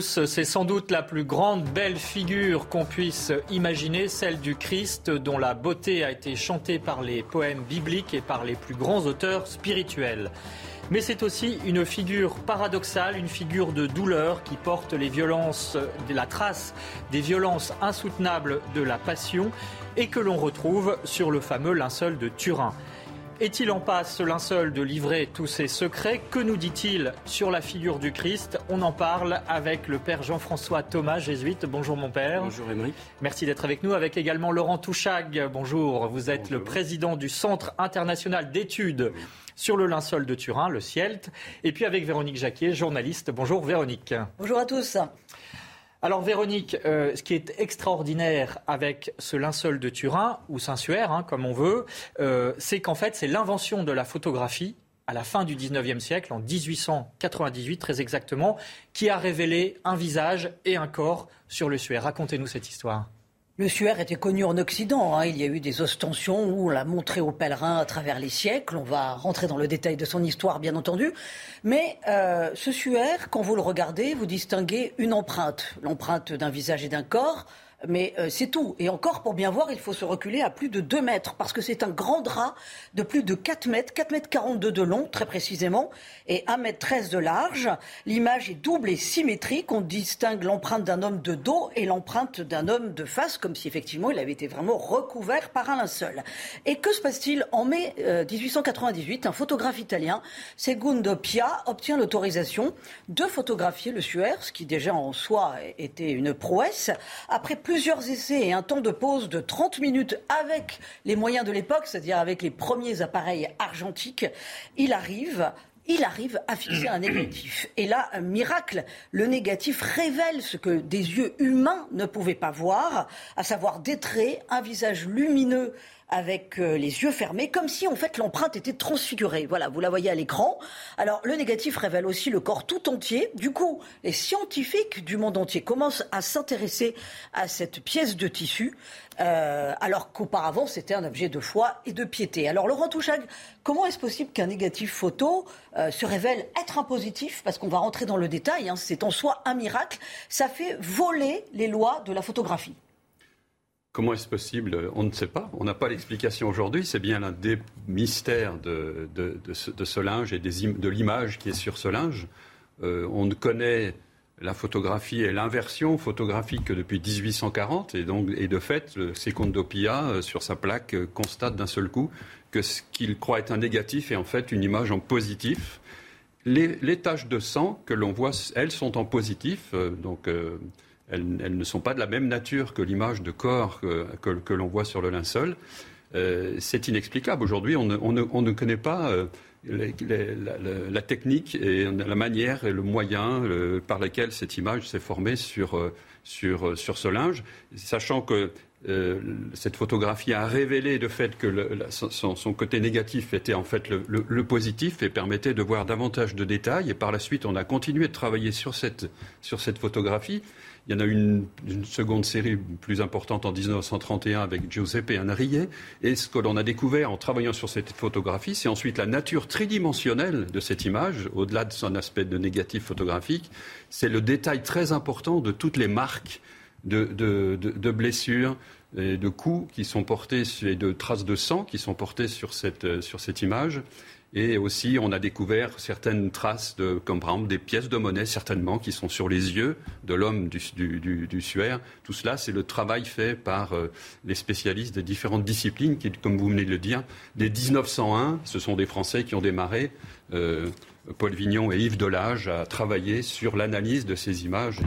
c'est sans doute la plus grande belle figure qu'on puisse imaginer, celle du Christ dont la beauté a été chantée par les poèmes bibliques et par les plus grands auteurs spirituels. Mais c'est aussi une figure paradoxale, une figure de douleur qui porte les violences, la trace des violences insoutenables de la passion et que l'on retrouve sur le fameux linceul de Turin. Est-il en passe, ce linceul, de livrer tous ses secrets Que nous dit-il sur la figure du Christ On en parle avec le père Jean-François Thomas, jésuite. Bonjour mon père. Bonjour Émeric. Merci d'être avec nous, avec également Laurent Touchag. Bonjour, vous êtes le président du Centre international d'études sur le linceul de Turin, le CIELT. Et puis avec Véronique Jacquier, journaliste. Bonjour Véronique. Bonjour à tous. Alors Véronique, euh, ce qui est extraordinaire avec ce linceul de Turin, ou Saint-Suaire, hein, comme on veut, euh, c'est qu'en fait c'est l'invention de la photographie à la fin du 19e siècle, en 1898 très exactement, qui a révélé un visage et un corps sur le suaire. Racontez-nous cette histoire. Le suaire était connu en Occident. Hein. Il y a eu des ostensions où on l'a montré aux pèlerins à travers les siècles. On va rentrer dans le détail de son histoire, bien entendu. Mais euh, ce suaire, quand vous le regardez, vous distinguez une empreinte. L'empreinte d'un visage et d'un corps. Mais euh, c'est tout. Et encore, pour bien voir, il faut se reculer à plus de 2 mètres, parce que c'est un grand drap de plus de 4 mètres, 4 mètres 42 de long, très précisément, et 1 mètre 13 de large. L'image est double et symétrique. On distingue l'empreinte d'un homme de dos et l'empreinte d'un homme de face, comme si effectivement il avait été vraiment recouvert par un linceul. Et que se passe-t-il En mai 1898, euh, un photographe italien, Segundo Pia, obtient l'autorisation de photographier le Suaire, ce qui déjà en soi était une prouesse. Après plus plusieurs essais et un temps de pause de 30 minutes avec les moyens de l'époque, c'est-à-dire avec les premiers appareils argentiques, il arrive il arrive à fixer un négatif. Et là, un miracle, le négatif révèle ce que des yeux humains ne pouvaient pas voir, à savoir des traits, un visage lumineux avec euh, les yeux fermés, comme si en fait l'empreinte était transfigurée. Voilà, vous la voyez à l'écran. Alors le négatif révèle aussi le corps tout entier. Du coup, les scientifiques du monde entier commencent à s'intéresser à cette pièce de tissu, euh, alors qu'auparavant c'était un objet de foi et de piété. Alors Laurent Touchag, comment est-ce possible qu'un négatif photo euh, se révèle être un positif? Parce qu'on va rentrer dans le détail, hein, c'est en soi un miracle. Ça fait voler les lois de la photographie. Comment est-ce possible On ne sait pas. On n'a pas l'explication aujourd'hui. C'est bien l'un des mystères de, ce, linge et de l'image qui est sur ce linge. Euh, on ne connaît la photographie et l'inversion photographique que depuis 1840. Et, donc, et de fait, le Secondo Pia, euh, sur sa plaque, euh, constate d'un seul coup que ce qu'il croit être un négatif est en fait une image en positif. Les, taches de sang que l'on voit, elles sont en positif. donc elles, ne sont pas de la même nature que l'image de corps que, l'on voit sur le linceul. Euh, c'est inexplicable. Aujourd'hui, on, ne, connaît pas euh, la, technique et la manière et le moyen par lequel cette image s'est formée sur, euh, sur, sur ce linge, sachant que cette photographie a révélé le fait que son, côté négatif était en fait le, positif et permettait de voir davantage de détails. Et par la suite, on a continué de travailler sur cette, sur cette photographie. Il y en a une, une seconde série plus importante en 1931 avec Giuseppe Anrier. Et ce que l'on a découvert en travaillant sur cette photographie, c'est ensuite la nature tridimensionnelle de cette image, au-delà de son aspect de négatif photographique. C'est le détail très important de toutes les marques de, blessures et de coups qui sont portés et de traces de sang qui sont portées sur cette, sur cette image. Et aussi, on a découvert certaines traces, de, comme par exemple des pièces de monnaie, certainement, qui sont sur les yeux de l'homme du, du, suaire. Tout cela, c'est le travail fait par euh, les spécialistes des différentes disciplines, qui, comme vous venez de le dire, dès 1901, ce sont des Français qui ont démarré. Euh, Paul Vignon et Yves Delage à travailler sur l'analyse de ces images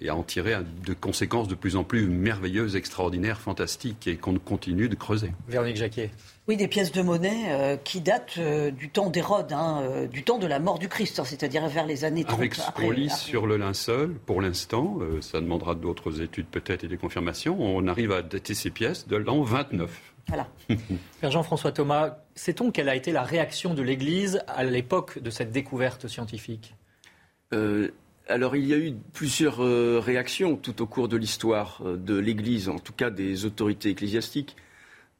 et à en tirer de conséquences de plus en plus merveilleuses, extraordinaires, fantastiques et qu'on continue de creuser. Véronique Jacquet. Oui, des pièces de monnaie euh, qui datent euh, du temps d'Hérode, hein, euh, du temps de la mort du Christ, hein, c'est-à-dire vers les années 30. Avec ce qu'on lit sur le linceul, pour l'instant, ça demandera d'autres études peut-être et des confirmations, on arrive à dater ces pièces de l'an 29. Voilà. Père Jean-François Thomas, sait-on quelle a été la réaction de l'Église à l'époque de cette découverte scientifique? Alors il y a eu plusieurs réactions tout au cours de l'histoire de l'Église, en tout cas des autorités ecclésiastiques.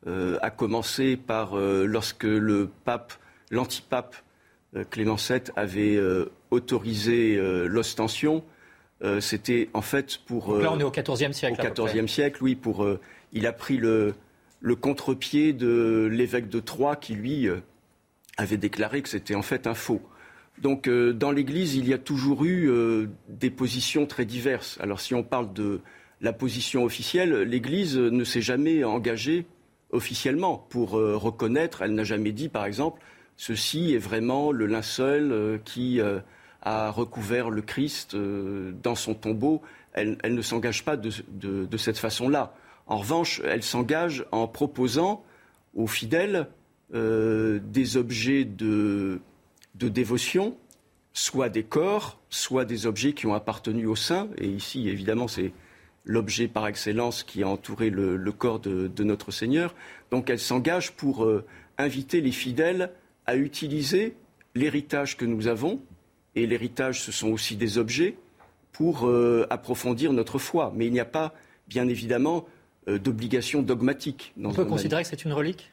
Euh, a commencé par euh, lorsque le pape, l'antipape euh, Clément VII avait autorisé l'ostension. C'était en fait pour. là, on est au XIVe siècle. Au XIVe siècle, oui. Pour, il a pris le, le contre-pied de l'évêque de Troyes qui, lui, avait déclaré que c'était en fait un faux. Donc, dans l'Église, il y a toujours eu des positions très diverses. Alors, si on parle de la position officielle, l'Église ne s'est jamais engagée officiellement pour euh, reconnaître. Elle n'a jamais dit, par exemple, ceci est vraiment le linceul euh, qui euh, a recouvert le Christ dans son tombeau. Elle, ne s'engage pas de, cette façon-là. En revanche, elle s'engage en proposant aux fidèles des objets de, de, dévotion, soit des corps, soit des objets qui ont appartenu au saint. Et ici, évidemment, c'est l'objet par excellence qui a entouré le, corps de, notre Seigneur. Donc elle s'engage pour euh, inviter les fidèles à utiliser l'héritage que nous avons, et l'héritage ce sont aussi des objets, pour euh, approfondir notre foi. Mais il n'y a pas, bien évidemment, euh, d'obligation dogmatique. On peut considérer que c'est une relique?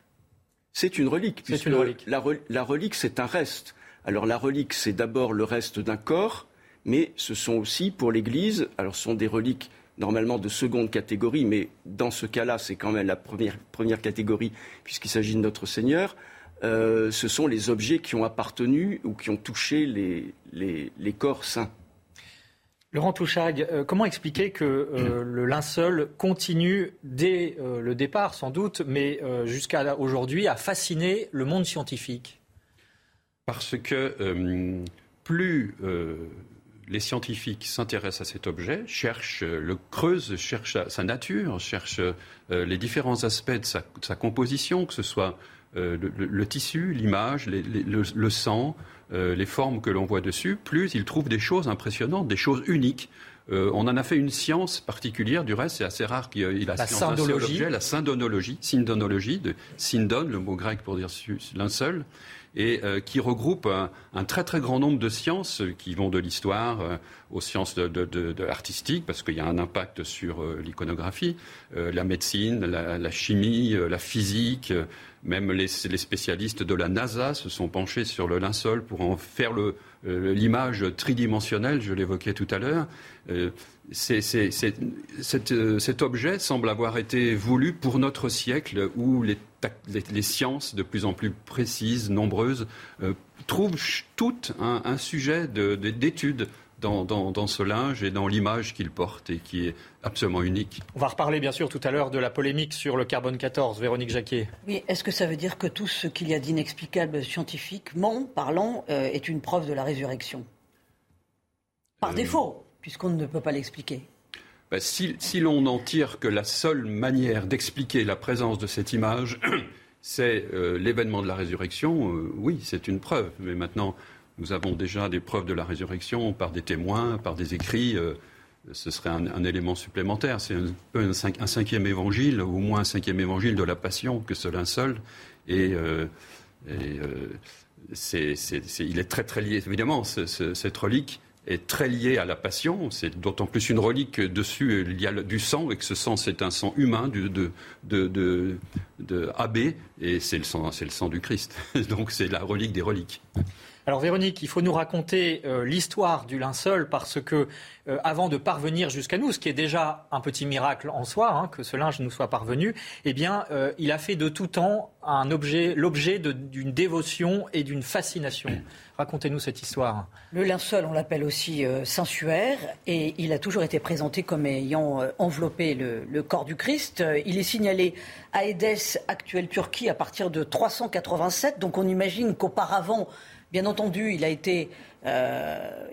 C'est une relique. C'est une relique. La, la relique, c'est un reste. Alors la relique, c'est d'abord le reste d'un corps, mais ce sont aussi pour l'Église, alors ce sont des reliques normalement de seconde catégorie, mais dans ce cas-là, c'est quand même la première, catégorie, puisqu'il s'agit de notre Seigneur. Euh, ce sont les objets qui ont appartenu ou qui ont touché les, les, corps saints. Laurent Touchag, euh, comment expliquer que euh, le linceul continue dès le départ, sans doute, mais jusqu'à aujourd'hui, à fasciner le monde scientifique? Parce que plus les scientifiques s'intéressent à cet objet, cherchent, euh, le creusent, cherchent sa nature, cherchent euh, les différents aspects de sa, composition, que ce soit euh, le, tissu, l'image, le, sang, les formes que l'on voit dessus, plus ils trouvent des choses impressionnantes, des choses uniques. on en a fait une science particulière, du reste, c'est assez rare qu'il y ait la, la science objet, la syndonologie, syndonologie, de syndon, le mot grec pour dire l'un seul et euh, qui regroupe un, très très grand nombre de sciences qui vont de l'histoire euh, aux sciences artistiques, parce qu'il y a un impact sur euh, l'iconographie, la médecine, la, chimie, la physique, même les, spécialistes de la NASA se sont penchés sur le linceul pour en faire l'image tridimensionnelle, je l'évoquais tout à l'heure. cet objet semble avoir été voulu pour notre siècle où les les, sciences de plus en plus précises, nombreuses, euh, trouvent toutes un, sujet d'étude. dans, ce linge et dans l'image qu'il porte et qui est absolument unique. On va reparler bien sûr tout à l'heure de la polémique sur le carbone 14, Véronique Jacquet. Oui, est-ce que ça veut dire que tout ce qu'il y a d'inexplicable scientifiquement parlant euh, est une preuve de la résurrection? Par euh, défaut, puisqu'on ne peut pas l'expliquer. Bah, si, l'on n'en tire que la seule manière d'expliquer la présence de cette image, c'est euh, l'événement de la résurrection, euh, oui, c'est une preuve. Mais maintenant, nous avons déjà des preuves de la résurrection par des témoins, par des écrits. Euh, ce serait un, élément supplémentaire. C'est un peu un, cinquième évangile, au moins un cinquième évangile de la passion que cela seul. Et, il est très très lié, évidemment, cette relique est très lié à la passion. C'est d'autant plus une relique dessus il y a du sang et que ce sang c'est un sang humain de, de, de, et c'est le sang, c'est le sang du Christ. Donc c'est la relique des reliques. Alors Véronique, il faut nous raconter euh, l'histoire du linceul parce que euh, avant de parvenir jusqu'à nous, ce qui est déjà un petit miracle en soi, hein, que ce linge nous soit parvenu, eh bien, euh, il a fait de tout temps un objet, l'objet d'une dévotion et d'une fascination. Racontez-nous cette histoire. Le linceul, on l'appelle aussi sensuaire, et il a toujours été présenté comme ayant enveloppé le, corps du Christ. Il est signalé à Édesse, actuelle Turquie, à partir de 387. Donc on imagine qu'auparavant, Bien entendu, il a été euh,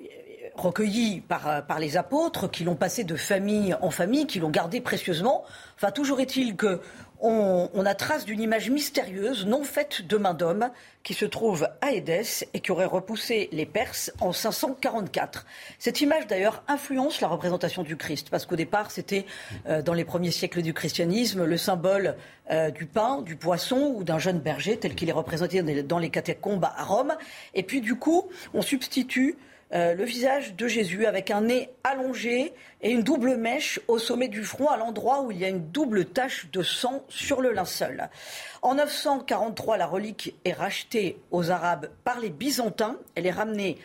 recueillis par, par les apôtres, qui l'ont passé de famille en famille, qui l'ont gardé précieusement. Enfin, toujours est-il que on, a trace d'une image mystérieuse, non faite de main d'homme, qui se trouve à Édesse et qui aurait repoussé les Perses en 544. Cette image, d'ailleurs, influence la représentation du Christ, parce qu'au départ, c'était, euh, dans les premiers siècles du christianisme, le symbole euh, du pain, du poisson ou d'un jeune berger, tel qu'il est représenté dans les catacombes à Rome. Et puis, du coup, on substitue euh, le visage de Jésus avec un nez allongé et une double mèche au sommet du front, à l'endroit où il y a une double tache de sang sur le linceul. En 943, la relique est rachetée aux Arabes par les Byzantins. Elle est ramenée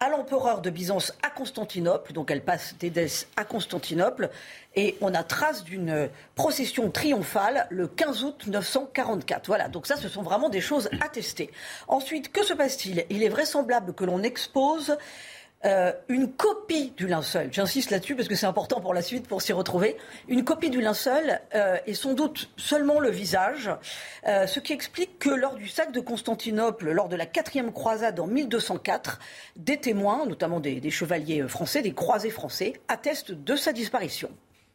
à l'empereur de Byzance à Constantinople, donc elle passe d'Édesse à Constantinople, et on a trace d'une procession triomphale le 15 août 944. Voilà, donc ça, ce sont vraiment des choses attestées. Ensuite, que se passe-t-il? Il est vraisemblable que l'on expose euh, une copie du linceul. J'insiste là-dessus parce que c'est important pour la suite, pour s'y retrouver. Une copie du linceul euh, et sans doute seulement le visage, euh, ce qui explique que lors du sac de Constantinople, lors de la quatrième croisade en 1204, des témoins, notamment des chevaliers français, des croisés français, attestent de sa disparition.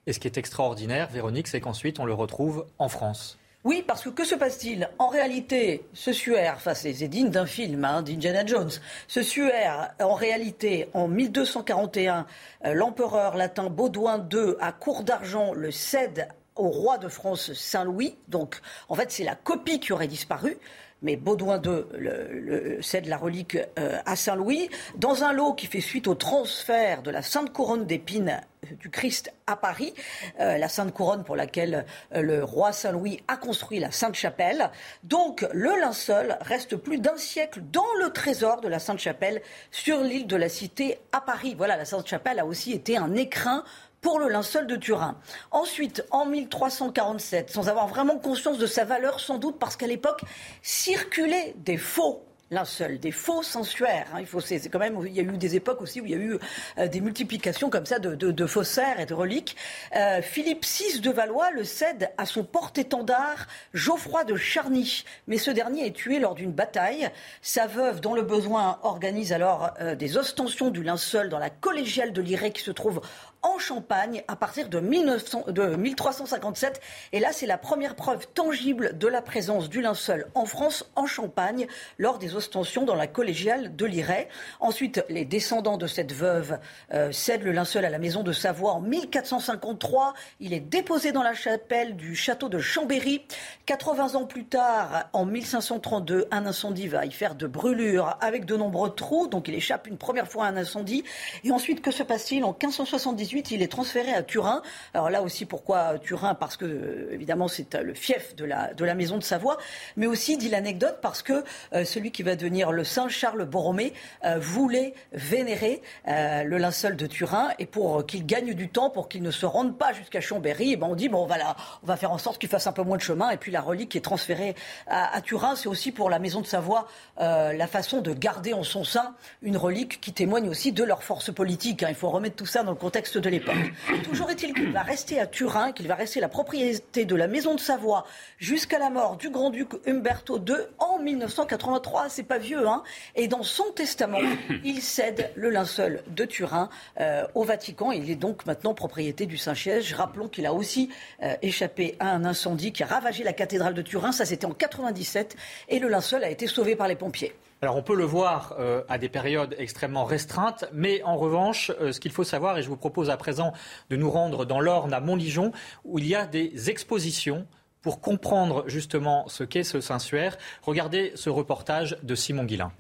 Et ce qui est extraordinaire, Véronique, c'est qu'ensuite on le retrouve en France. Oui, parce que que se passe-t-il? En réalité, ce suaire, enfin c'est digne d'un film, hein, d'Indiana Jones, ce suaire, en réalité, en 1241, euh, l'empereur latin Baudouin II, à court d'argent, le cède au roi de France Saint-Louis. Donc, en fait, c'est la copie qui aurait disparu mais Baudouin II cède la relique euh, à Saint-Louis, dans un lot qui fait suite au transfert de la Sainte Couronne d'épines euh, du Christ à Paris, euh, la Sainte Couronne pour laquelle le roi Saint-Louis a construit la Sainte Chapelle. Donc le linceul reste plus d'un siècle dans le trésor de la Sainte Chapelle sur l'île de la Cité à Paris. Voilà, la Sainte Chapelle a aussi été un écrin pour le linceul de Turin. Ensuite, en 1347, sans avoir vraiment conscience de sa valeur, sans doute parce qu'à l'époque circulaient des faux seul, des faux sensuaires. Hein. Il faut, c'est quand même, il y a eu des époques aussi où il y a eu euh, des multiplications comme ça de, de, faussaires et de reliques. Euh, Philippe VI de Valois le cède à son porte-étendard Geoffroy de Charny, mais ce dernier est tué lors d'une bataille. Sa veuve, dont le besoin, organise alors euh, des ostensions du linceul dans la collégiale de Liré qui se trouve en Champagne à partir de, 1900, de 1357. Et là, c'est la première preuve tangible de la présence du linceul en France, en Champagne, lors des ostensions dans la collégiale de Liray. Ensuite, les descendants de cette veuve euh, cèdent le linceul à la maison de Savoie en 1453. Il est déposé dans la chapelle du château de Chambéry. 80 ans plus tard, en 1532, un incendie va y faire de brûlures avec de nombreux trous. Donc il échappe une première fois à un incendie. Et ensuite, que se passe-t-il En 1578, il est transféré à Turin. Alors là aussi, pourquoi Turin? Parce que, euh, évidemment, c'est euh, le fief de la, de la maison de Savoie. Mais aussi, dit l'anecdote, parce que celui qui va devenir le Saint Charles Borromée, euh, voulait vénérer euh, le linceul de Turin et pour qu'il gagne du temps, pour qu'il ne se rende pas jusqu'à Chambéry, eh ben on dit bon voilà, on va faire en sorte qu'il fasse un peu moins de chemin et puis la relique est transférée à, Turin. C'est aussi pour la Maison de Savoie euh, la façon de garder en son sein une relique qui témoigne aussi de leur force politique. Hein. Il faut remettre tout ça dans le contexte de l'époque. Toujours est-il qu'il va rester à Turin, qu'il va rester la propriété de la Maison de Savoie jusqu'à la mort du grand-duc Umberto II en 1983 c'est pas vieux, hein. Et dans son testament, il cède le linceul de Turin euh, au Vatican. Il est donc maintenant propriété du Saint-Siège. Rappelons qu'il a aussi euh, échappé à un incendie qui a ravagé la cathédrale de Turin. Ça, c'était en 97. Et le linceul a été sauvé par les pompiers. Alors on peut le voir euh, à des périodes extrêmement restreintes, mais en revanche, ce qu'il faut savoir, et je vous propose à présent de nous rendre dans l'Orne à Montligeon, où il y a des expositions pour comprendre justement ce qu'est ce Saint-Suaire, regardez ce reportage de Simon Guillain.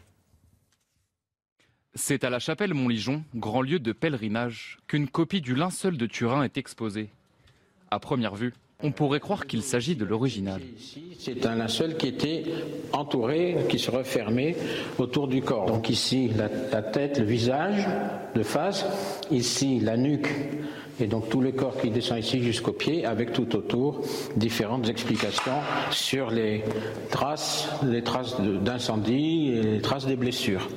C'est à la chapelle Montligeon, grand lieu de pèlerinage, qu'une copie du linceul de Turin est exposée. À première vue, on pourrait croire qu'il s'agit de l'original. C'est un linceul qui était entouré, qui se refermait autour du corps. Donc ici, la, la tête, le visage de face, ici, la nuque et donc tout le corps qui descend ici jusqu'au pied, avec tout autour différentes explications sur les traces, les traces d'incendie et les traces des blessures.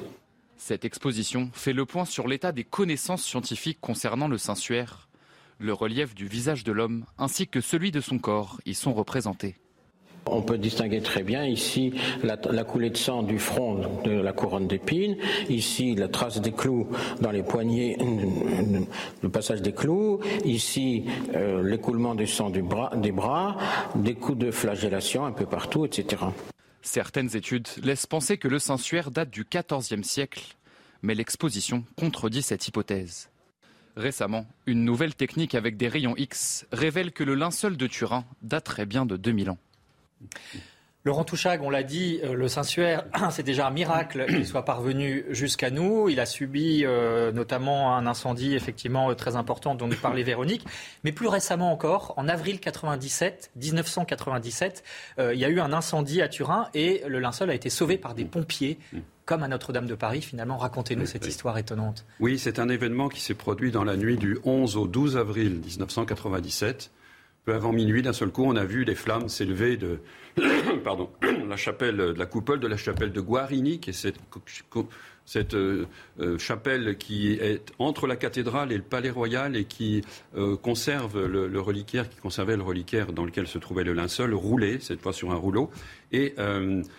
Cette exposition fait le point sur l'état des connaissances scientifiques concernant le Saint-Suaire. Le relief du visage de l'homme ainsi que celui de son corps y sont représentés. On peut distinguer très bien ici la, coulée de sang du front de la couronne d'épines, ici la trace des clous dans les poignets, le passage des clous, ici euh, l'écoulement du sang du bras, des bras, des coups de flagellation un peu partout, etc. Certaines études laissent penser que le sensuaire date du XIVe siècle, mais l'exposition contredit cette hypothèse. Récemment, une nouvelle technique avec des rayons X révèle que le linceul de Turin daterait bien de 2000 ans. Laurent Touchag, on l'a dit, euh, le Saint-Suaire, c'est déjà un miracle qu'il soit parvenu jusqu'à nous. Il a subi euh, notamment un incendie effectivement euh, très important dont nous parlait Véronique. Mais plus récemment encore, en avril 97, 1997, il y a eu un incendie à Turin et le linceul a été sauvé par des pompiers. Comme à Notre-Dame de Paris, finalement, racontez-nous cette histoire étonnante. Oui, c'est un événement qui s'est produit dans la nuit du 11 au 12 avril 1997. Peu avant minuit, d'un seul coup, on a vu les flammes s'élever de pardon, la chapelle, de la coupole de la chapelle de Guarini, qui est cette, cette euh, euh, chapelle qui est entre la cathédrale et le palais royal et qui euh, conserve le, reliquaire, qui conservait le reliquaire dans lequel se trouvait le linceul, roulé, cette fois sur un rouleau. Et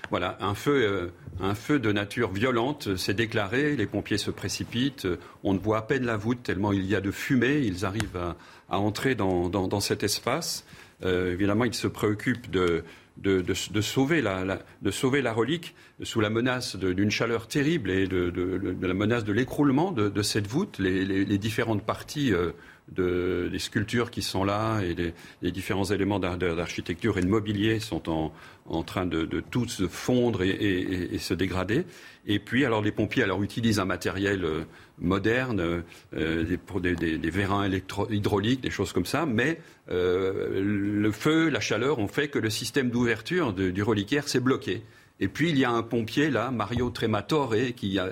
voilà, un feu, un feu de nature violente s'est déclaré, les pompiers se précipitent, on ne voit à peine la voûte tellement il y a de fumée, ils arrivent à entrer dans, cet espace. Évidemment, il se préoccupe de, de, sauver la, de sauver la relique sous la menace d'une chaleur terrible et de, la menace de l'écroulement de, cette voûte. Les, différentes parties euh, de, des sculptures qui sont là et les, différents éléments d'architecture et de mobilier sont en, train de, tous se fondre et, se dégrader. Et puis, alors les pompiers alors utilisent un matériel euh, moderne, euh, des, des, des, vérins hydrauliques, des choses comme ça, mais euh, le feu, la chaleur ont fait que le système d'ouverture du reliquaire s'est bloqué. Et puis il y a un pompier là, Mario Trematore, qui a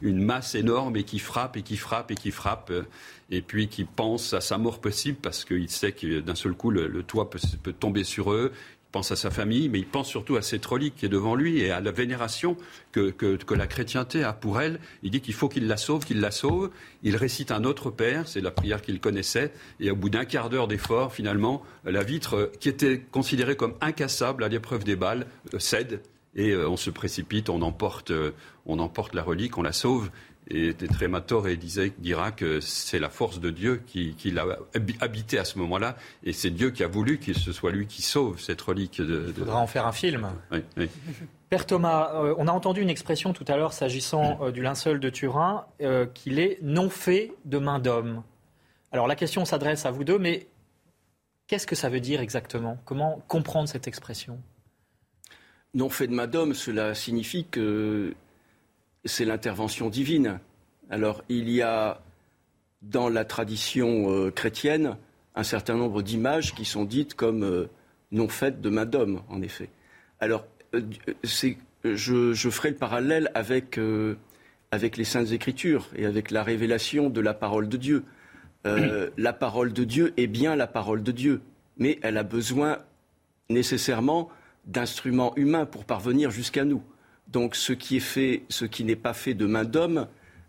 une masse énorme et qui frappe et qui frappe et qui frappe, et puis qui pense à sa mort possible parce qu'il sait que d'un seul coup le, toit peut, tomber sur eux pense à sa famille, mais il pense surtout à cette relique qui est devant lui et à la vénération que, que, la chrétienté a pour elle. Il dit qu'il faut qu'il la sauve, qu'il la sauve. Il récite un autre Père, c'est la prière qu'il connaissait, et au bout d'un quart d'heure d'effort, finalement, la vitre, qui était considérée comme incassable à l'épreuve des balles, euh, cède, et euh, on se précipite, on emporte, euh, on emporte la relique, on la sauve, et Trémator dira que c'est la force de Dieu qui, l'a habité à ce moment-là, et c'est Dieu qui a voulu que ce soit lui qui sauve cette relique. De, Il faudra en faire un film. Père Thomas, euh, on a entendu une expression tout à l'heure s'agissant euh, du linceul de Turin, euh, qu'il est non fait de main d'homme. Alors la question s'adresse à vous deux, mais qu'est-ce que ça veut dire exactement? Comment comprendre cette expression? Non fait de main d'homme, cela signifie que c'est l'intervention divine. Alors il y a dans la tradition euh, chrétienne un certain nombre d'images qui sont dites comme euh, non faites de main d'homme, en effet. Alors euh, je, ferai le parallèle avec, avec les saintes écritures et avec la révélation de la parole de Dieu. la parole de Dieu est bien la parole de Dieu, mais elle a besoin nécessairement d'instruments humains pour parvenir jusqu'à nous. Donc ce qui est fait, ce qui n'est pas fait de main d'homme,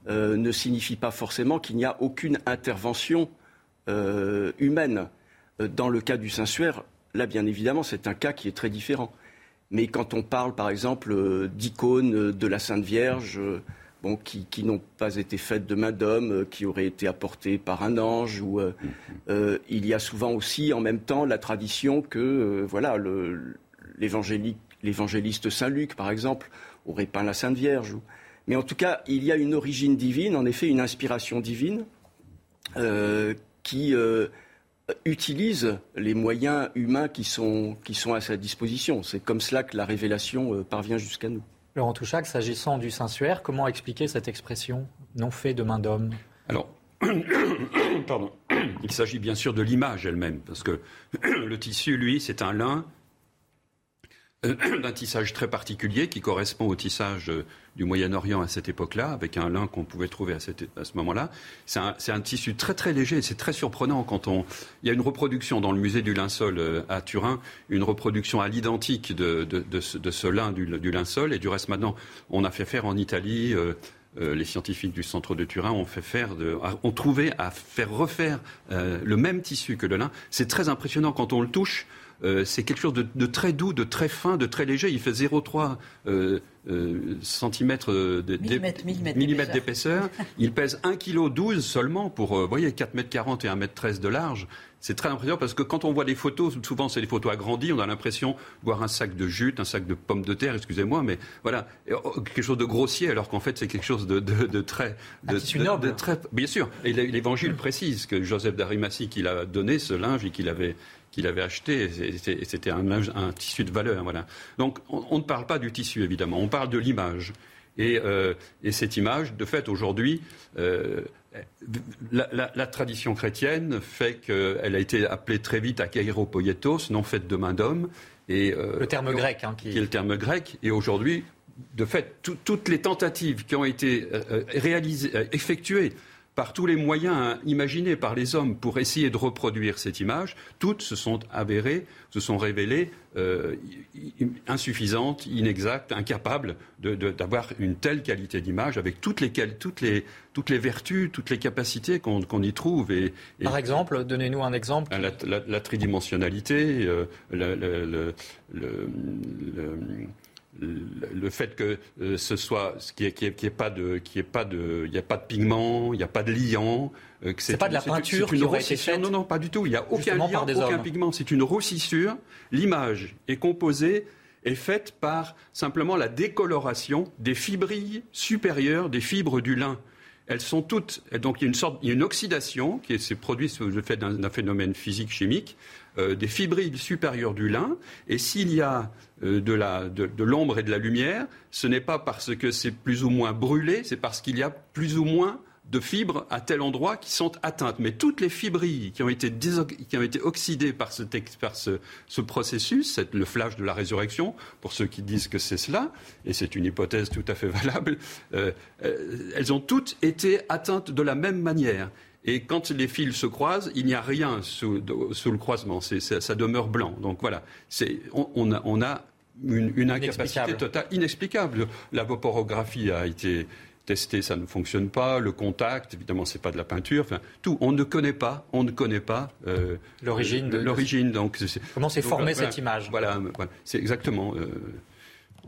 euh, ne signifie pas forcément qu'il n'y a aucune intervention euh, humaine. Euh, dans le cas du Saint-Suaire, là, bien évidemment, c'est un cas qui est très différent. Mais quand on parle, par exemple, d'icônes de la Sainte Vierge, qui, n'ont pas été faites de main d'homme, qui auraient été apportées par un ange, ou il y a souvent aussi, en même temps, la tradition que, voilà, l'évangéliste Saint Luc, par exemple, aurait peint la Sainte Vierge. Mais en tout cas, il y a une origine divine, en effet, une inspiration divine euh, qui euh, utilise les moyens humains qui sont, qui sont à sa disposition. C'est comme cela que la révélation euh, parvient jusqu'à nous. Laurent Touchac, s'agissant du Saint-Suaire, comment expliquer cette expression non fait de main d'homme Alors, pardon. Il s'agit bien sûr de l'image elle-même, parce que le tissu, lui, c'est un lin d'un tissage très particulier qui correspond au tissage euh, du Moyen-Orient à cette époque-là, avec un lin qu'on pouvait trouver à, ce moment-là. C'est un, tissu très très léger, c'est très surprenant quand on... Il y a une reproduction dans le musée du linceul euh, à Turin, une reproduction à l'identique de, ce, lin du, linceul, et du reste maintenant, on a fait faire en Italie... les scientifiques du centre de Turin ont fait faire, ont trouvé à faire refaire le même tissu que le lin. C'est très impressionnant quand on le touche. Euh, c'est quelque chose de, très doux, de très fin, de très léger. Il fait 0,3 euh, euh, millimètres d'épaisseur. Il pèse 1,12 kg seulement pour, vous voyez, 4 mètres 40 et 1 mètre 13 de large. C'est très impressionnant parce que quand on voit les photos, souvent c'est des photos agrandies, on a l'impression de voir un sac de jute, un sac de pommes de terre, excusez-moi, mais voilà, oh, quelque chose de grossier alors qu'en fait c'est quelque chose de, très... De, très bien sûr, et l'évangile précise que Joseph d'Arimathie qu'il a donné ce linge et qu'il avait qu'il avait acheté, c'était un, un, tissu de valeur. Voilà. Donc on, ne parle pas du tissu, évidemment, on parle de l'image. Et, euh, cette image, de fait, aujourd'hui, euh, la, tradition chrétienne fait qu'elle a été appelée très vite akairopoietos, non faite de main d'homme. Et, euh, le terme grec. Hein, qui... est le terme grec. Et aujourd'hui, de fait, toutes les tentatives qui ont été réalisées, effectuées par tous les moyens imaginés par les hommes pour essayer de reproduire cette image, toutes se sont avérées, se sont révélées euh, insuffisantes, inexactes, incapables d'avoir une telle qualité d'image avec toutes les, toutes, les, toutes les vertus, toutes les capacités qu'on y trouve. Et, par exemple, donnez-nous un exemple. La, tridimensionnalité, euh, le, le fait que euh, ce soit qu'il n'y ait, pas de qu'il pas de il y a pas de pigment il n'y a pas de liant euh, que c'est pas de la peinture une, qui aurait été faite non non pas du tout. Il n'y a aucun liant aucun pigment. C'est une roussissure l'image est composée est faite par simplement la décoloration des fibrilles supérieures des fibres du lin. Elles sont toutes donc il y a une sorte il y a une oxydation qui s'est produite sous le fait d'un phénomène physique chimique euh, des fibrilles supérieures du lin. Et s'il y a euh, de l'ombre et de la lumière, ce n'est pas parce que c'est plus ou moins brûlé, c'est parce qu'il y a plus ou moins de fibres à tel endroit qui sont atteintes. Mais toutes les fibrilles qui ont été, qui ont été oxydées par, ce, processus, le flash de la résurrection, pour ceux qui disent que c'est cela, et c'est une hypothèse tout à fait valable, euh, elles ont toutes été atteintes de la même manière. Et quand les fils se croisent, il n'y a rien sous, le croisement. ça, demeure blanc. Donc voilà, on, a, une, incapacité totale inexplicable. La vaporographie a été testée, ça ne fonctionne pas. Le contact, évidemment, c'est pas de la peinture. Enfin, tout, on ne connaît pas, on ne connaît pas euh, l'origine. l'origine. Donc, comment s'est formée cette image Voilà, c'est exactement. Euh,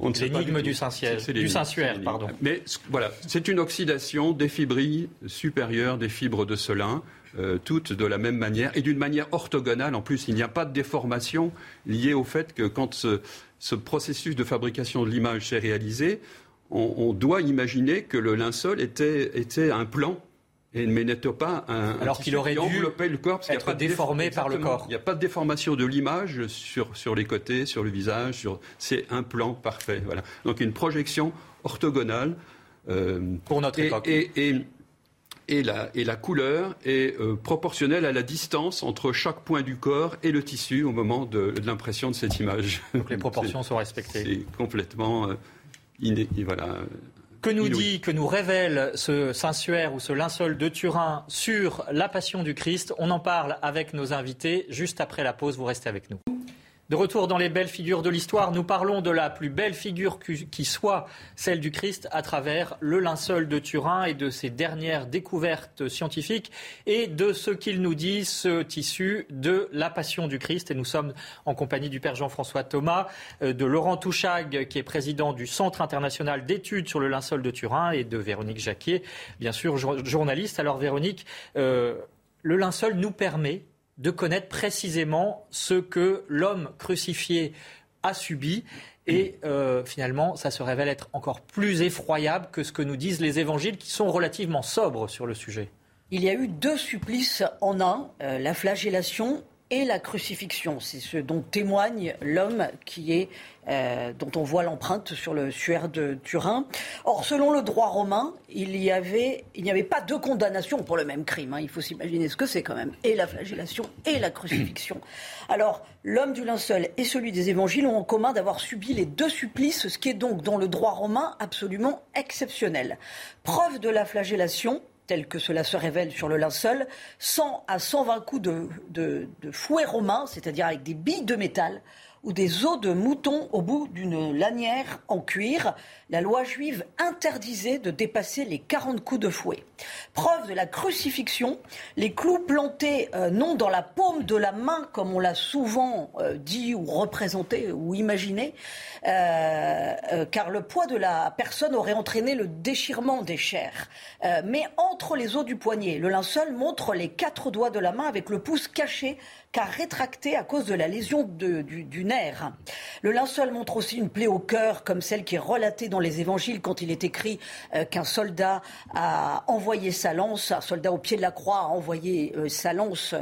L'énigme du Saint-Suaire, pardon. Mais voilà, c'est une oxydation des fibrilles supérieures des fibres de ce lin, euh, toutes de la même manière et d'une manière orthogonale. En plus, il n'y a pas de déformation liée au fait que quand ce, processus de fabrication de l'image s'est réalisé, on, doit imaginer que le linceul était un plan et mais n'était pas un, alors qu'il aurait dû le corps parce être pas déformé par le corps. Il n'y a pas de déformation de l'image sur, sur les côtés, sur le visage. Sur... C'est un plan parfait. Voilà. Donc une projection orthogonale. Euh, Pour notre et, époque. Et, et, la, et la couleur est euh, proportionnelle à la distance entre chaque point du corps et le tissu au moment de, l'impression de cette image. Donc les proportions sont respectées. C'est complètement... Euh, voilà, que nous dit, que nous révèle ce Saint-Suaire ou ce linceul de Turin sur la passion du Christ? On en parle avec nos invités juste après la pause. Vous restez avec nous. De retour dans les belles figures de l'histoire, nous parlons de la plus belle figure qui soit celle du Christ à travers le linceul de Turin et de ses dernières découvertes scientifiques et de ce qu'il nous dit, ce tissu de la passion du Christ. Et nous sommes en compagnie du Père Jean-François Thomas, euh, de Laurent Touchag, qui est président du Centre international d'études sur le linceul de Turin, et de Véronique Jacquier, bien sûr, journaliste. Alors Véronique, euh, le linceul nous permet de connaître précisément ce que l'homme crucifié a subi. Et euh, finalement, ça se révèle être encore plus effroyable que ce que nous disent les évangiles qui sont relativement sobres sur le sujet. Il y a eu deux supplices en un, euh, la flagellation et la crucifixion. C'est ce dont témoigne l'homme qui est, euh, dont on voit l'empreinte sur le suaire de Turin. Or, selon le droit romain, il n'y avait pas deux condamnations pour le même crime. Hein. Il faut s'imaginer ce que c'est quand même, et la flagellation et la crucifixion. Alors, l'homme du linceul et celui des évangiles ont en commun d'avoir subi les deux supplices, ce qui est donc dans le droit romain absolument exceptionnel. Preuve de la flagellation, tel que cela se révèle sur le linceul, 100 à 120 coups de, fouet romain, c'est-à-dire avec des billes de métal, ou des os de mouton au bout d'une lanière en cuir. La loi juive interdisait de dépasser les 40 coups de fouet. Preuve de la crucifixion, les clous plantés euh, non dans la paume de la main, comme on l'a souvent euh, dit ou représenté ou imaginé, euh, car le poids de la personne aurait entraîné le déchirement des chairs, mais entre les os du poignet. Le linceul montre les quatre doigts de la main avec le pouce caché car rétracté à cause de la lésion du, Le linceul montre aussi une plaie au cœur, comme celle qui est relatée dans les évangiles quand il est écrit euh, qu'un soldat a envoyé sa lance, un soldat au pied de la croix a envoyé euh, sa lance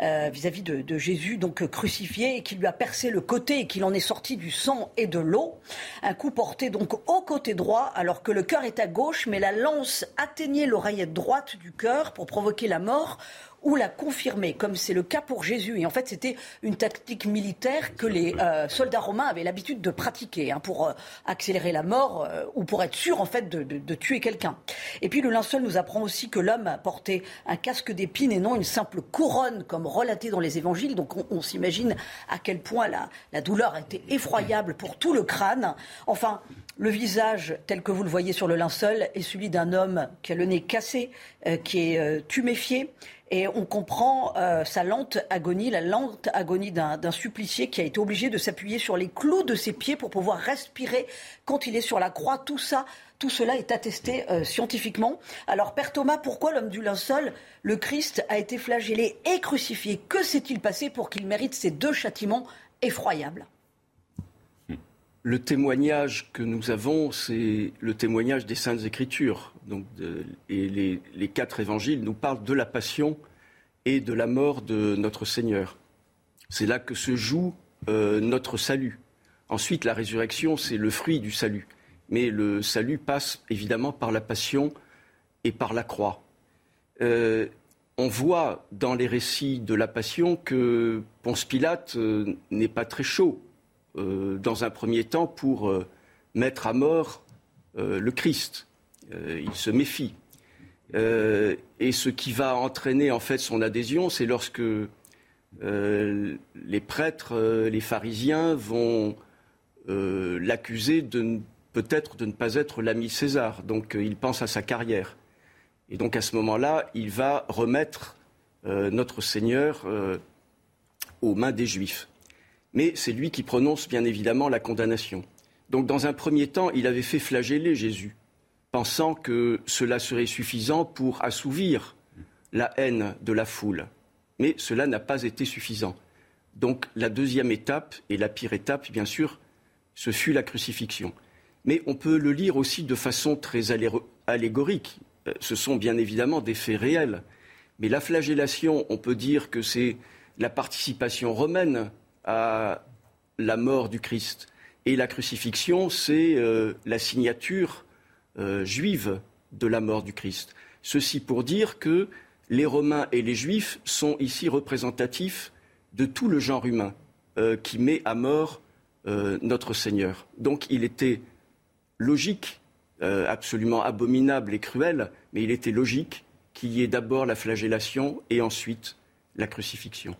euh, vis-à-vis de, de, Jésus, donc crucifié, et qui lui a percé le côté et qu'il en est sorti du sang et de l'eau. Un coup porté donc au côté droit, alors que le cœur est à gauche, mais la lance atteignait l'oreillette droite du cœur pour provoquer la mort ou la confirmer, comme c'est le cas pour Jésus. Et en fait, c'était une tactique militaire que les euh, soldats romains avaient l'habitude de pratiquer hein, pour euh, accélérer la mort euh, ou pour être sûr en fait de, tuer quelqu'un. Et puis le linceul nous apprend aussi que l'homme portait un casque d'épines et non une simple couronne comme relaté dans les évangiles. Donc on, s'imagine à quel point la, la douleur était effroyable pour tout le crâne. Enfin, le visage tel que vous le voyez sur le linceul est celui d'un homme qui a le nez cassé, qui est tuméfié et on comprend euh, sa lente agonie, la lente agonie d'un supplicié qui a été obligé de s'appuyer sur les clous de ses pieds pour pouvoir respirer quand il est sur la croix. Tout ça, tout cela est attesté euh, scientifiquement. Alors, Père Thomas, pourquoi l'homme du linceul, le Christ, a été flagellé et crucifié? Que s'est-il passé pour qu'il mérite ces deux châtiments effroyables? Le témoignage que nous avons, c'est le témoignage des Saintes Écritures. Et les, quatre évangiles nous parlent de la passion et de la mort de notre Seigneur. C'est là que se joue euh, notre salut. Ensuite, la résurrection, c'est le fruit du salut. Mais le salut passe évidemment par la passion et par la croix. Euh, on voit dans les récits de la passion que Ponce Pilate euh, n'est pas très chaud dans un premier temps, pour euh, mettre à mort euh, le Christ. il se méfie. et ce qui va entraîner en fait son adhésion, c'est lorsque les prêtres, les pharisiens vont l'accuser de peut-être de ne pas être l'ami César. Donc il pense à sa carrière. Et donc à ce moment-là, il va remettre notre Seigneur aux mains des Juifs mais c'est lui qui prononce bien évidemment la condamnation. Donc dans un premier temps, il avait fait flageller Jésus, pensant que cela serait suffisant pour assouvir la haine de la foule. Mais cela n'a pas été suffisant. Donc la deuxième étape, et la pire étape, bien sûr, ce fut la crucifixion. Mais on peut le lire aussi de façon très allégorique. Euh, ce sont bien évidemment des faits réels. Mais la flagellation, on peut dire que c'est la participation romaine à la mort du Christ. Et la crucifixion, c'est euh, la signature euh, juive de la mort du Christ. Ceci pour dire que les Romains et les Juifs sont ici représentatifs de tout le genre humain euh, qui met à mort notre Seigneur. Donc il était logique, absolument abominable et cruel, mais il était logique qu'il y ait d'abord la flagellation et ensuite la crucifixion.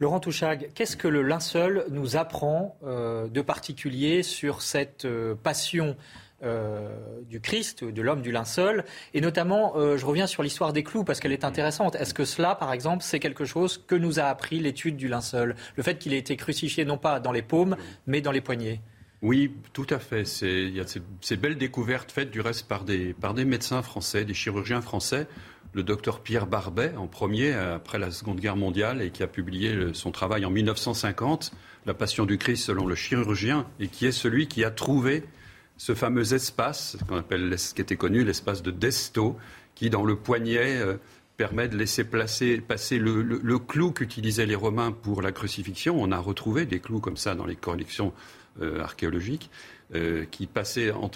Laurent Touchag, qu'est-ce que le linceul nous apprend euh, de particulier sur cette euh, passion euh, du Christ, de l'homme du linceul? Et notamment, je reviens sur l'histoire des clous parce qu'elle est intéressante. Est-ce que cela, par exemple, c'est quelque chose que nous a appris l'étude du linceul? Le fait qu'il ait été crucifié non pas dans les paumes, mais dans les poignets oui, tout à fait. Il y a ces, belles découvertes faites du reste par des, par des médecins français, des chirurgiens français, le docteur Pierre Barbet en premier après la Seconde Guerre mondiale et qui a publié son travail en 1950, La Passion du Christ selon le chirurgien, et qui est celui qui a trouvé ce fameux espace, qu'on appelle, ce qui était connu l'espace de Desto, qui dans le poignet euh, permet de laisser passer le, clou qu'utilisaient les Romains pour la crucifixion. On a retrouvé des clous comme ça dans les collections euh, archéologiques, euh, qui,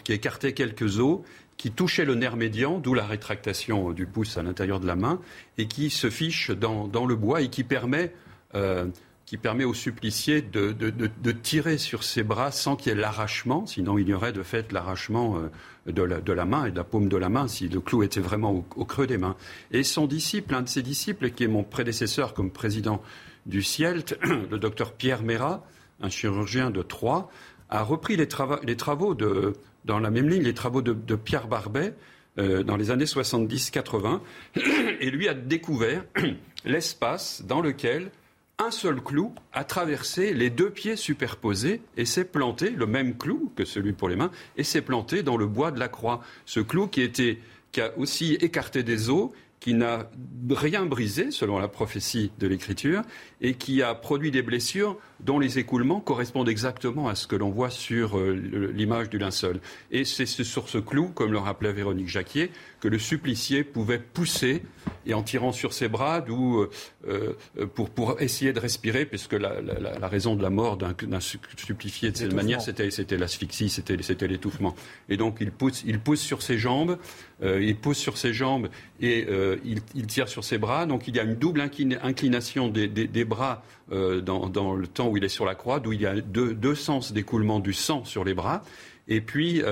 qui écartaient quelques os qui touchait le nerf médian, d'où la rétractation du pouce à l'intérieur de la main, et qui se fiche dans, le bois et qui permet, euh, qui permet au supplicié de, de, tirer sur ses bras sans qu'il y ait l'arrachement, sinon il y aurait de fait l'arrachement euh, de, la, de, la, main et de la paume de la main si le clou était vraiment au, creux des mains. Et son disciple, un de ses disciples, qui est mon prédécesseur comme président du CIELT, le docteur Pierre Mérat, un chirurgien de Troyes, a repris les, travaux de, dans la même ligne, les travaux de, Pierre Barbet euh, dans les années 70-80, et lui a découvert l'espace dans lequel un seul clou a traversé les deux pieds superposés et s'est planté, le même clou que celui pour les mains, et s'est planté dans le bois de la croix. Ce clou qui, qui a aussi écarté des os qui n'a rien brisé, selon la prophétie de l'Écriture, et qui a produit des blessures dont les écoulements correspondent exactement à ce que l'on voit sur euh, l'image du linceul. Et c'est sur ce clou, comme le rappelait Véronique Jacquier, que le supplicié pouvait pousser et en tirant sur ses bras, d'où euh, euh, pour, pour, essayer de respirer, puisque la, la, la raison de la mort d'un supplifié de cette manière, c'était l'asphyxie, c'était l'étouffement. Et donc il pousse, il pousse sur ses jambes, euh, il pousse sur ses jambes et euh, il, il, tire sur ses bras. Donc il y a une double inclination des, des, des bras dans, dans, le temps où il est sur la croix, d'où il y a deux, sens d'écoulement du sang sur les bras. Et puis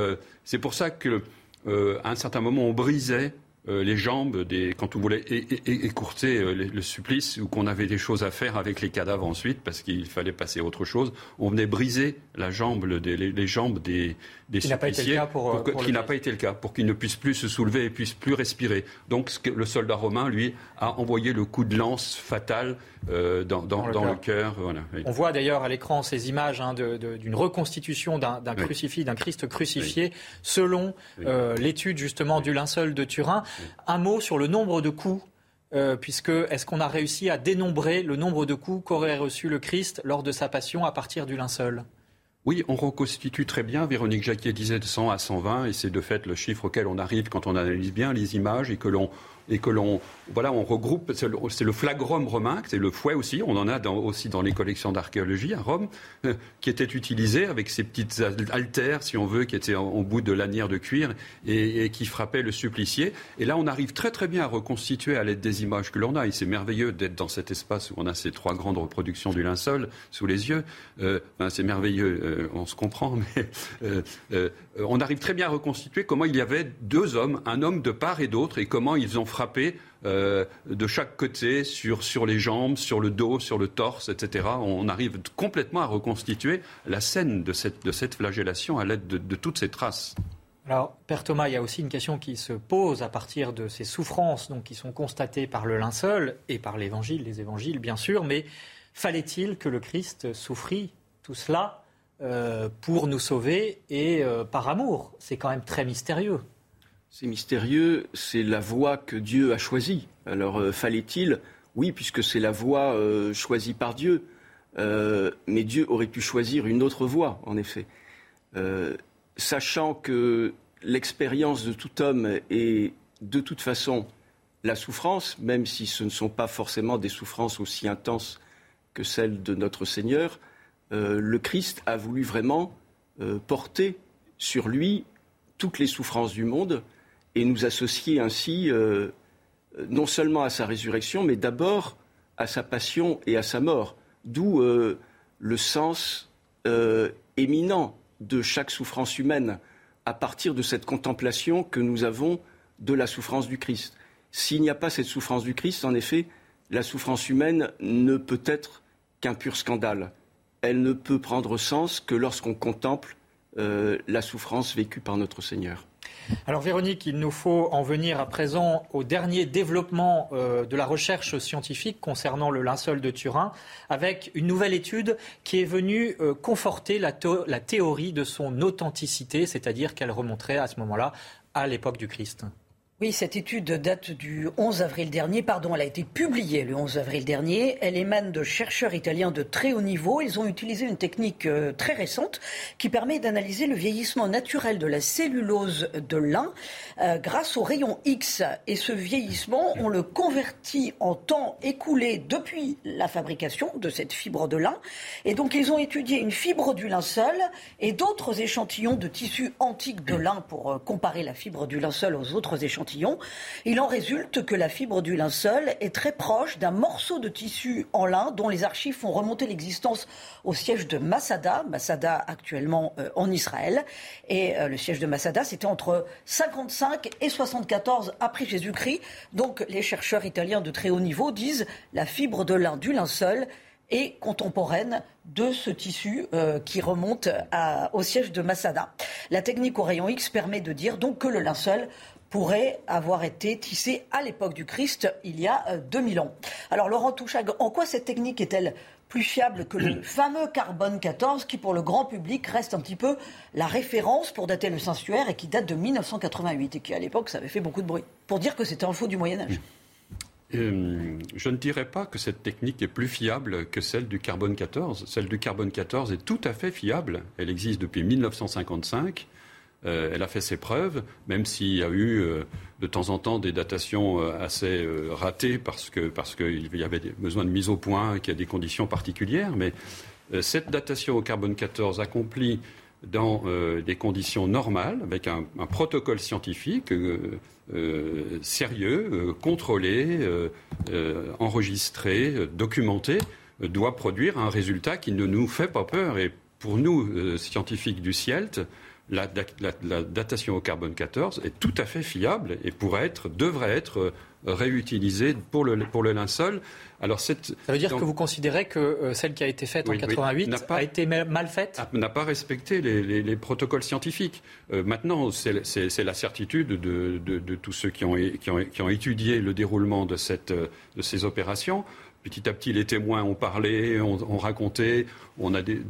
c'est pour ça que à un certain moment on brisait euh, les jambes des, quand on voulait écourter euh, le supplice ou qu'on avait des choses à faire avec les cadavres ensuite parce qu'il fallait passer à autre chose, on venait briser la jambe, les, jambes des, des qui suppliciés, pour, pour, qui n'a pas été le cas, pour qu'ils ne puissent plus se soulever et puissent plus respirer. Donc le soldat romain, lui, a envoyé le coup de lance fatal euh, dans, le cœur. On voit d'ailleurs à l'écran ces images hein, d'une reconstitution d'un crucifix, d'un Christ crucifié, selon l'étude justement du linceul de Turin. Un mot sur le nombre de coups euh, puisque est-ce qu'on a réussi à dénombrer le nombre de coups qu'aurait reçu le Christ lors de sa passion à partir du linceul? Oui, on reconstitue très bien. Véronique Jacquier disait de 100 à 120, et c'est de fait le chiffre auquel on arrive quand on analyse bien les images et que l'on et que l'on voilà, on regroupe, c'est le, flagrum romain, c'est le fouet aussi, on en a aussi dans les collections d'archéologie à Rome, euh, qui était utilisé avec ces petites altères, si on veut, qui étaient en, bout de lanière de cuir et, qui frappaient le supplicié. Et là, on arrive très très bien à reconstituer à l'aide des images que l'on a. Et c'est merveilleux d'être dans cet espace où on a ces trois grandes reproductions du linceul sous les yeux. Euh, c'est merveilleux, euh, on se comprend, mais on arrive très bien à reconstituer comment il y avait deux hommes, un homme de part et d'autre, et comment ils ont frappé euh, de chaque côté, sur, sur les jambes, sur le dos, sur le torse, etc. On arrive complètement à reconstituer la scène de cette, de cette flagellation à l'aide de, toutes ces traces. Alors, Père Thomas, il y a aussi une question qui se pose à partir de ces souffrances donc, qui sont constatées par le linceul et par l'évangile, les évangiles bien sûr, mais fallait-il que le Christ souffrit tout cela euh, pour nous sauver et euh, par amour? C'est quand même très mystérieux. C'est mystérieux, c'est la voie que Dieu a choisie. Alors euh, fallait-il Oui, puisque c'est la voie euh, choisie par Dieu. Euh, mais Dieu aurait pu choisir une autre voie, en effet. sachant que l'expérience de tout homme est de toute façon la souffrance, même si ce ne sont pas forcément des souffrances aussi intenses que celles de notre Seigneur, le Christ a voulu vraiment porter sur lui toutes les souffrances du monde et nous associer ainsi euh, non seulement à sa résurrection, mais d'abord à sa passion et à sa mort. D'où euh, le sens euh, éminent de chaque souffrance humaine à partir de cette contemplation que nous avons de la souffrance du Christ. S'il n'y a pas cette souffrance du Christ, en effet, la souffrance humaine ne peut être qu'un pur scandale. Elle ne peut prendre sens que lorsqu'on contemple la souffrance vécue par notre Seigneur. Alors Véronique, il nous faut en venir à présent au dernier développement euh, de la recherche scientifique concernant le linceul de Turin, avec une nouvelle étude qui est venue euh, conforter la, la théorie de son authenticité, c'est-à-dire qu'elle remonterait à ce moment-là à l'époque du Christ. Oui, cette étude date du 11 avril dernier. Pardon, elle a été publiée le 11 avril dernier. Elle émane de chercheurs italiens de très haut niveau. Ils ont utilisé une technique euh, très récente qui permet d'analyser le vieillissement naturel de la cellulose de lin euh, grâce aux rayons X. Et ce vieillissement, on le convertit en temps écoulé depuis la fabrication de cette fibre de lin. Et donc, ils ont étudié une fibre du linceul et d'autres échantillons de tissus antiques de lin pour euh, comparer la fibre du linceul aux autres échantillons il en résulte que la fibre du linceul est très proche d'un morceau de tissu en lin dont les archives font remonter l'existence au siège de Masada, Masada actuellement euh, en Israël. Et euh, le siège de Masada, c'était entre 55 et 74 après Jésus-Christ. Donc les chercheurs italiens de très haut niveau disent la fibre de lin du linceul et contemporaine de ce tissu euh, qui remonte au siège de Masada. La technique au rayon X permet de dire donc que le linceul pourrait avoir été tissé à l'époque du Christ, il y a 2000 ans. Alors Laurent Touchag, en quoi cette technique est-elle plus fiable que le fameux carbone 14 qui, pour le grand public, reste un petit peu la référence pour dater le Saint-Suaire et qui date de 1988 et qui, à l'époque, ça avait fait beaucoup de bruit. Pour dire que c'était un faux du Moyen-Âge. Euh, je ne dirais pas que cette technique est plus fiable que celle du carbone 14. Celle du carbone 14 est tout à fait fiable. Elle existe depuis 1955. Euh, elle a fait ses preuves, même s'il y a eu euh, de temps en temps des datations euh, assez ratées parce parce qu'il y avait besoin de mise au point, qu'il y a des conditions particulières. Mais cette datation au carbone 14 accomplie dans des conditions normales, avec un, un protocole scientifique sérieux, contrôlé, enregistré, documenté, doit produire un résultat qui ne nous fait pas peur. Et pour nous, scientifiques du CIELT, la, datation au carbone 14 est tout à fait fiable et pourrait être, devrait être euh, réutilisée pour le, pour le linceul. Alors Ça veut dire que vous considérez que euh, celle qui a été faite en 88 a, été mal faite N'a pas respecté les, protocoles scientifiques. Euh, maintenant, c'est la certitude de, de, tous ceux qui ont, qui, ont, qui ont, étudié le déroulement de, cette, de ces opérations. Petit à petit, les témoins ont parlé, ont, raconté. On a des,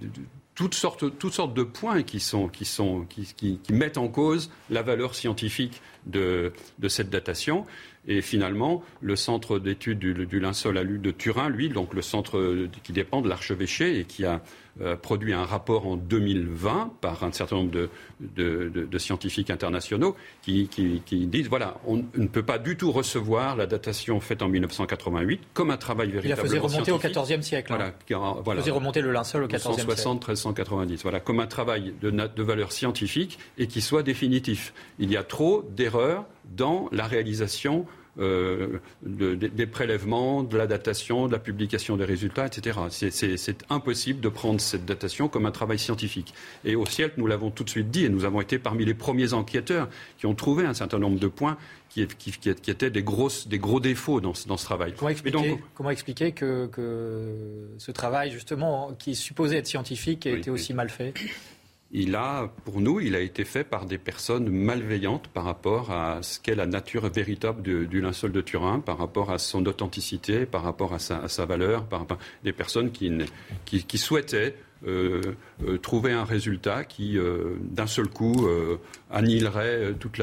toutes sortes, toutes sortes de points qui, sont, qui, sont, qui, qui, mettent en cause la valeur scientifique de, de cette datation. Et finalement, le centre d'études du, du linceul alu de Turin, lui, donc le centre qui dépend de l'archevêché et qui a euh, produit un rapport en 2020 par un certain nombre de, de, de, scientifiques internationaux qui, qui, qui, disent voilà, on ne peut pas du tout recevoir la datation faite en 1988 comme un travail véritablement Il la faisait remonter au XIVe siècle. Voilà, hein. voilà. faisait remonter le linceul au XIVe siècle. 160, 1390. Voilà, comme un travail de, de valeur scientifique et qui soit définitif. Il y a trop d'erreurs dans la réalisation euh, des prélèvements, de la datation, de la publication des résultats, etc. C'est impossible de prendre cette datation comme un travail scientifique. Et au ciel, nous l'avons tout de suite dit, et nous avons été parmi les premiers enquêteurs qui ont trouvé un certain nombre de points qui, étaient des, grosses, des gros défauts dans, ce travail. Comment expliquer, que, ce travail, justement, qui est supposé être scientifique, a été aussi mal fait? Il a, pour nous, il a été fait par des personnes malveillantes par rapport à ce qu'est la nature véritable du, linceul de Turin, par rapport à son authenticité, par rapport à sa, valeur, par rapport des personnes qui, souhaitaient trouver un résultat qui, euh, d'un seul coup, annihilerait toute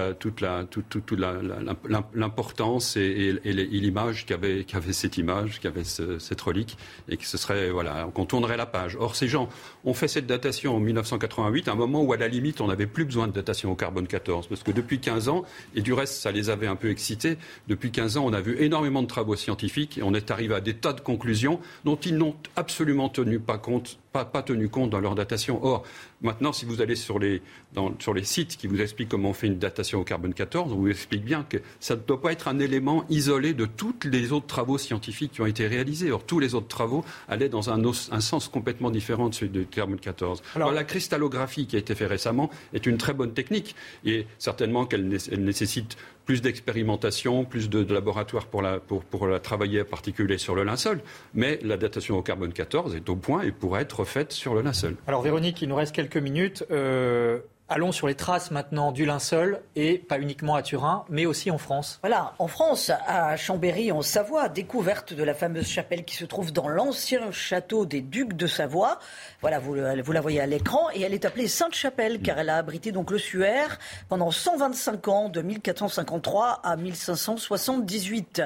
l'importance et, l'image qu'avait, qu'avait cette image, qu'avait cette relique, et que ce serait, voilà, qu'on tournerait la page. Or, ces gens ont fait cette datation en 1988, à un moment où, à la limite, on n'avait plus besoin de datation au carbone 14, parce que depuis 15 ans, et du reste, ça les avait un peu excités, depuis 15 ans, on a vu énormément de travaux scientifiques, et on est arrivé à des tas de conclusions dont ils n'ont absolument tenu pas compte pas, pas, tenu compte dans leur datation. Or, maintenant, si vous allez sur les, sur les sites qui vous expliquent comment on fait une datation au carbone 14, on vous explique bien que ça ne doit pas être un élément isolé de tous les autres travaux scientifiques qui ont été réalisés. Or, tous les autres travaux allaient dans un, un sens complètement différent de celui du carbone 14. Alors, la cristallographie qui a été faite récemment est une très bonne technique et certainement qu'elle nécessite plus d'expérimentation, plus de, laboratoires pour la, pour, pour la travailler en particulier sur le linceul. Mais la datation au carbone 14 est au point et pourrait être faite sur le linceul. Alors Véronique, il nous reste quelques minutes. Euh, Allons sur les traces maintenant du linceul et pas uniquement à Turin, mais aussi en France. Voilà, en France, à Chambéry, en Savoie, découverte de la fameuse chapelle qui se trouve dans l'ancien château des ducs de Savoie. Voilà, vous, la voyez à l'écran et elle est appelée Sainte-Chapelle car elle a abrité donc le Suaire pendant 125 ans, de 1453 à 1578.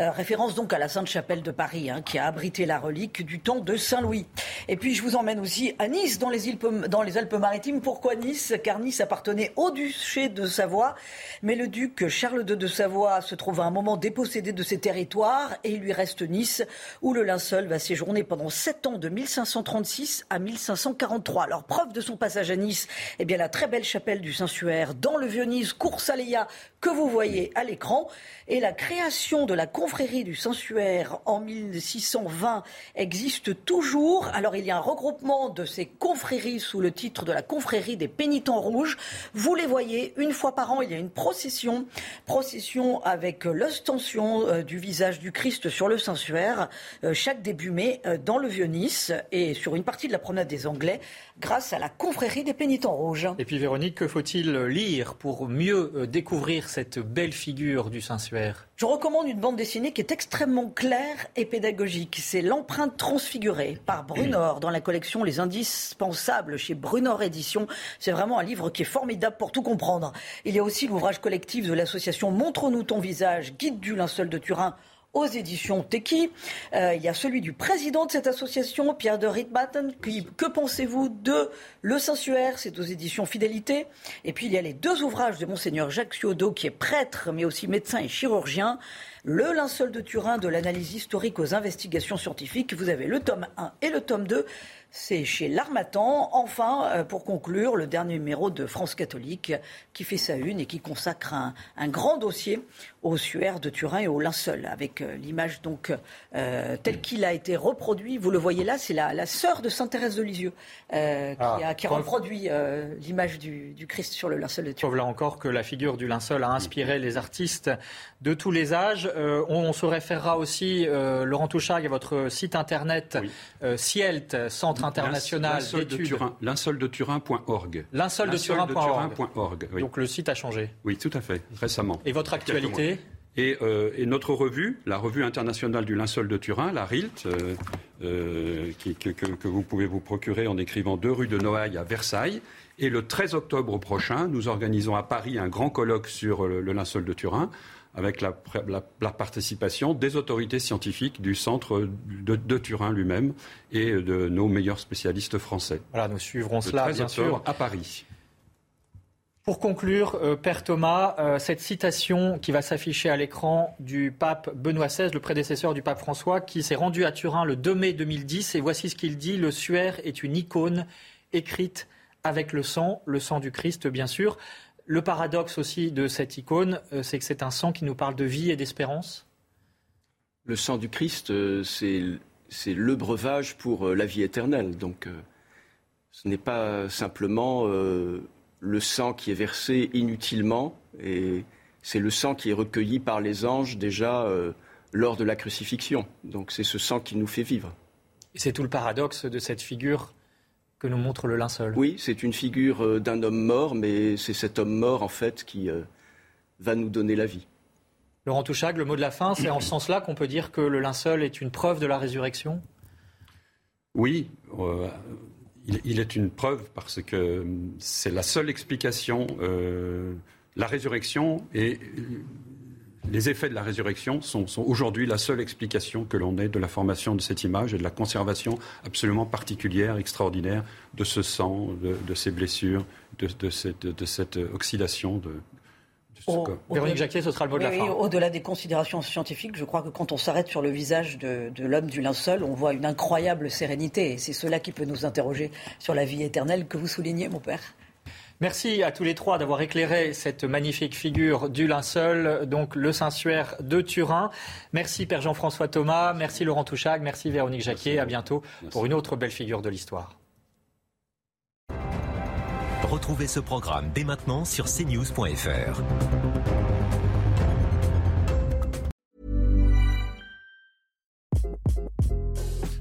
Euh, référence donc à la Sainte-Chapelle de Paris, hein, qui a abrité la relique du temps de Saint-Louis. Et puis je vous emmène aussi à Nice, dans les, dans les Alpes-Maritimes. Pourquoi Nice? Car Nice appartenait au duché de Savoie. Mais le duc Charles II de Savoie se trouve à un moment dépossédé de ses territoires et il lui reste Nice, où le linceul va séjourner pendant sept ans de 1536 à 1543. Alors, preuve de son passage à Nice, eh bien, la très belle chapelle du Saint-Suaire dans le Vieux-Nice, Coursaléa, que vous voyez à l'écran. Et la création de la confrérie du Saint-Suaire en 1620 existe toujours. Alors, il y a un regroupement de ces confréries sous le titre de la confrérie des pénitents pénitent rouge. Vous les voyez, une fois par an, il y a une procession, procession avec l'ostension euh, du visage du Christ sur le Saint-Suaire, euh, chaque début mai dans le Vieux-Nice et sur une partie de la promenade des Anglais grâce à la confrérie des pénitents rouges. Et puis Véronique, que faut-il lire pour mieux découvrir cette belle figure du Saint-Suaire? Je recommande une bande dessinée qui est extrêmement claire et pédagogique. C'est L'empreinte transfigurée par Brunor dans la collection Les Indispensables chez Brunor Éditions. C'est vraiment un livre qui est formidable pour tout comprendre. Il y a aussi l'ouvrage collectif de l'association Montre-nous ton visage, guide du linceul de Turin aux éditions Teki. Euh, il y a celui du président de cette association, Pierre de Ritbatten. Que pensez-vous de Le Saint-Suaire? C'est aux éditions Fidélité. Et puis il y a les deux ouvrages de Monseigneur Jacques Ciodo, qui est prêtre, mais aussi médecin et chirurgien. Le linceul de Turin de l'analyse historique aux investigations scientifiques. Vous avez le tome 1 et le tome 2 c'est chez l'Armatan. Enfin, euh, pour conclure, le dernier numéro de France catholique qui fait sa une et qui consacre un, grand dossier au suaire de Turin et au linceul, avec euh, l'image donc euh, telle qu'il a été reproduit. Vous le voyez là, c'est la, la sœur de Sainte Thérèse de Lisieux qui, ah, a, qui reproduit l'image du, Christ sur le linceul de Turin. Preuve là encore que la figure du linceul a inspiré les artistes de tous les âges. on, se référera aussi, Laurent Touchard, à votre site internet Cielt, Centre international d'études. Linceuldeturin.org. Linceuldeturin.org. Oui. Donc le site a changé. Oui, tout à fait, récemment. Et votre actualité? Et, euh, et, notre revue, la revue internationale du linceul de Turin, la RILT, euh, euh, qui, que, vous pouvez vous procurer en écrivant deux rues de Noailles à Versailles. Et le 13 octobre prochain, nous organisons à Paris un grand colloque sur le, le linceul de Turin avec la, participation des autorités scientifiques du centre de, Turin lui-même et de nos meilleurs spécialistes français. Voilà, nous suivrons cela, bien sûr. À Paris. Pour conclure, euh, Père Thomas, euh, cette citation qui va s'afficher à l'écran du pape Benoît XVI, le prédécesseur du pape François, qui s'est rendu à Turin le 2 mai 2010, et voici ce qu'il dit, le suaire est une icône écrite avec le sang, le sang du Christ bien sûr. Le paradoxe aussi de cette icône, euh, c'est que c'est un sang qui nous parle de vie et d'espérance. Le sang du Christ, c'est le breuvage pour la vie éternelle. Donc, ce n'est pas simplement le sang qui est versé inutilement, et c'est le sang qui est recueilli par les anges déjà lors de la crucifixion. Donc, c'est ce sang qui nous fait vivre. Et c'est tout le paradoxe de cette figure que nous montre le linceul. Oui, c'est une figure euh, d'un homme mort, mais c'est cet homme mort, en fait, qui euh, va nous donner la vie. Laurent Touchag, le mot de la fin, c'est en ce sens-là qu'on peut dire que le linceul est une preuve de la résurrection? Oui, euh, il, est une preuve parce que c'est la seule explication. la résurrection et les effets de la résurrection sont, aujourd'hui la seule explication que l'on ait de la formation de cette image et de la conservation absolument particulière, extraordinaire de ce sang, de, ces blessures, de, cette, oxydation Véronique Jacquet, ce sera le mot de la fin. Au-delà des considérations scientifiques, je crois que quand on s'arrête sur le visage de, l'homme du linceul, on voit une incroyable sérénité. Et c'est cela qui peut nous interroger sur la vie éternelle que vous soulignez, mon père. Merci à tous les trois d'avoir éclairé cette magnifique figure du linceul, donc le Saint-Suaire de Turin. Merci Père Jean-François Thomas, merci Laurent Touchag, merci Véronique Jacquier. À bientôt pour une autre belle figure de l'histoire. Retrouvez ce programme dès maintenant sur cnews.fr.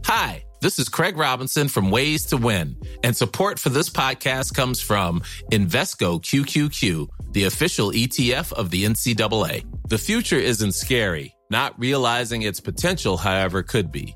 Hi, this is Craig Robinson from Ways to Win, and support for this podcast comes from Invesco QQQ, the official ETF of the NCAA. The future isn't scary. Not realizing its potential, however, could be.